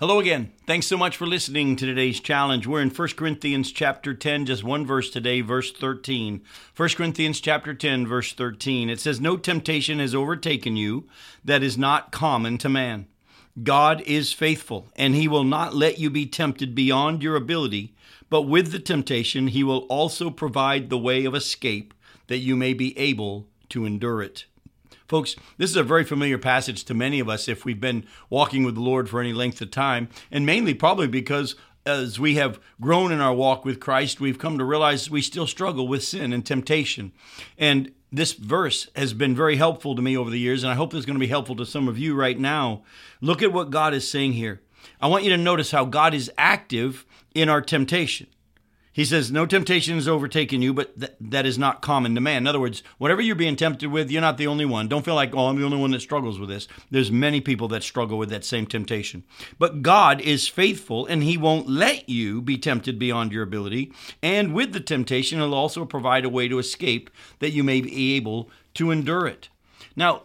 Hello again. Thanks so much for listening to today's challenge. We're in 1 Corinthians chapter 10, just one verse today, verse 13. 1 Corinthians chapter 10, verse 13. It says, No temptation has overtaken you that is not common to man. God is faithful, and he will not let you be tempted beyond your ability, but with the temptation, he will also provide the way of escape that you may be able to endure it. Folks, this is a very familiar passage to many of us if we've been walking with the Lord for any length of time, and mainly probably because as we have grown in our walk with Christ, we've come to realize we still struggle with sin and temptation. And this verse has been very helpful to me over the years, and I hope it's going to be helpful to some of you right now. Look at what God is saying here. I want you to notice how God is active in our temptation. He says, No temptation has overtaken you, but th- that is not common to man. In other words, whatever you're being tempted with, you're not the only one. Don't feel like, oh, I'm the only one that struggles with this. There's many people that struggle with that same temptation. But God is faithful, and He won't let you be tempted beyond your ability. And with the temptation, He'll also provide a way to escape that you may be able to endure it. Now,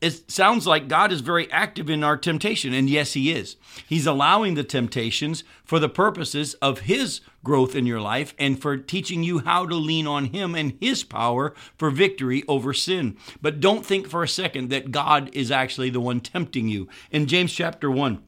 it sounds like God is very active in our temptation. And yes, He is. He's allowing the temptations for the purposes of His growth in your life and for teaching you how to lean on Him and His power for victory over sin. But don't think for a second that God is actually the one tempting you. In James chapter 1,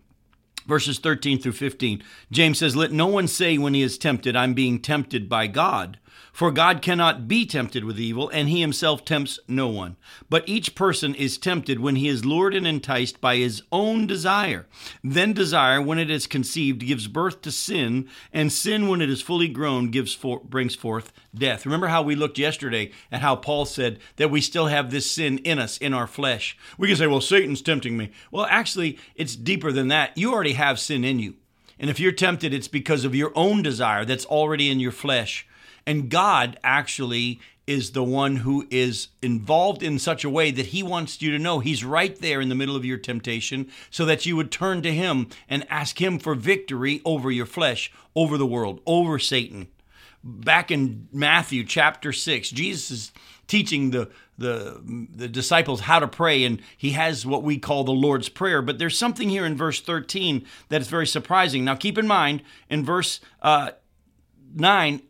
verses 13 through 15, James says, Let no one say when he is tempted, I'm being tempted by God. For God cannot be tempted with evil, and he himself tempts no one. But each person is tempted when he is lured and enticed by his own desire. Then desire, when it is conceived, gives birth to sin, and sin, when it is fully grown, gives for, brings forth death. Remember how we looked yesterday at how Paul said that we still have this sin in us, in our flesh. We can say, well, Satan's tempting me. Well, actually, it's deeper than that. You already have sin in you. And if you're tempted, it's because of your own desire that's already in your flesh. And God actually is the one who is involved in such a way that he wants you to know he's right there in the middle of your temptation so that you would turn to him and ask him for victory over your flesh, over the world, over Satan. Back in Matthew chapter 6, Jesus is teaching the the the disciples how to pray and he has what we call the Lord's prayer but there's something here in verse 13 that is very surprising. Now keep in mind in verse uh, 9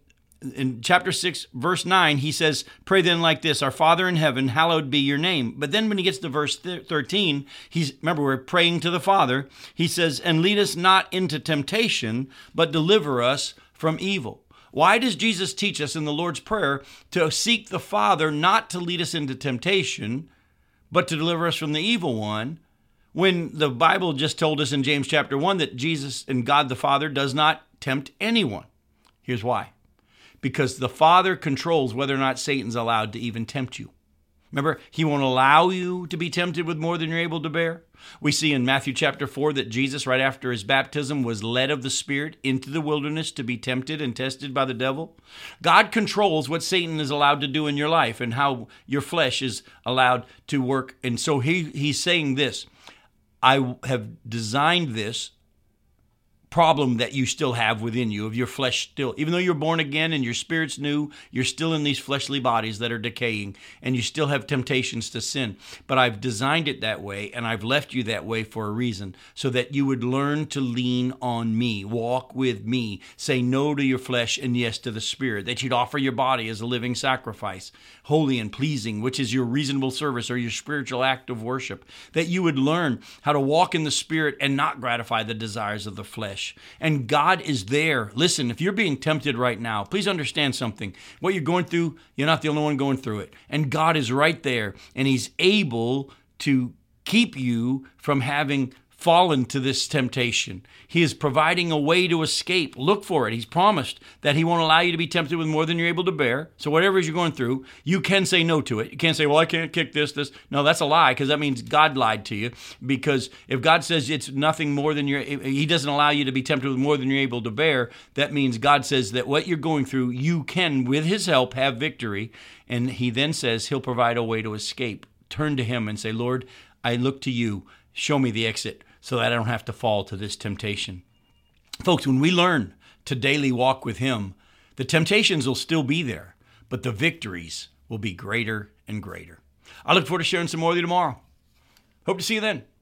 in chapter 6 verse 9 he says pray then like this our father in heaven hallowed be your name. But then when he gets to verse 13 he's remember we're praying to the father. He says and lead us not into temptation but deliver us from evil. Why does jesus teach us in the lord's prayer to seek the father not to lead us into temptation but to deliver us from the evil one when the bible just told us in james chapter 1 that jesus and god the father does not tempt anyone? Here's why because the Father controls whether or not Satan's allowed to even tempt you. Remember, he won't allow you to be tempted with more than you're able to bear. We see in Matthew chapter 4 that Jesus, right after his baptism, was led of the Spirit into the wilderness to be tempted and tested by the devil. God controls what Satan is allowed to do in your life and how your flesh is allowed to work. And so he, he's saying this I have designed this problem that you still have within you of your flesh still even though you're born again and your spirit's new you're still in these fleshly bodies that are decaying and you still have temptations to sin. But I've designed it that way and I've left you that way for a reason so that you would learn to lean on me walk with me say no to your flesh and yes to the spirit that you'd offer your body as a living sacrifice holy and pleasing which is your reasonable service or your spiritual act of worship that you would learn how to walk in the spirit and not gratify the desires of the flesh and God is there. Listen, if you're being tempted right now, please understand something. What you're going through, you're not the only one going through it. And God is right there, and He's able to keep you from having fallen to this temptation. He is providing a way to escape. Look for it. He's promised that He won't allow you to be tempted with more than you're able to bear. So, whatever you're going through, you can say no to it. You can't say, well, I can't kick this, this. No, that's a lie because that means God lied to you. Because if God says it's nothing more than you're, He doesn't allow you to be tempted with more than you're able to bear, that means God says that what you're going through, you can, with His help, have victory. And He then says He'll provide a way to escape. Turn to Him and say, Lord, I look to you. Show me the exit so that I don't have to fall to this temptation. Folks, when we learn to daily walk with Him, the temptations will still be there, but the victories will be greater and greater. I look forward to sharing some more with you tomorrow. Hope to see you then.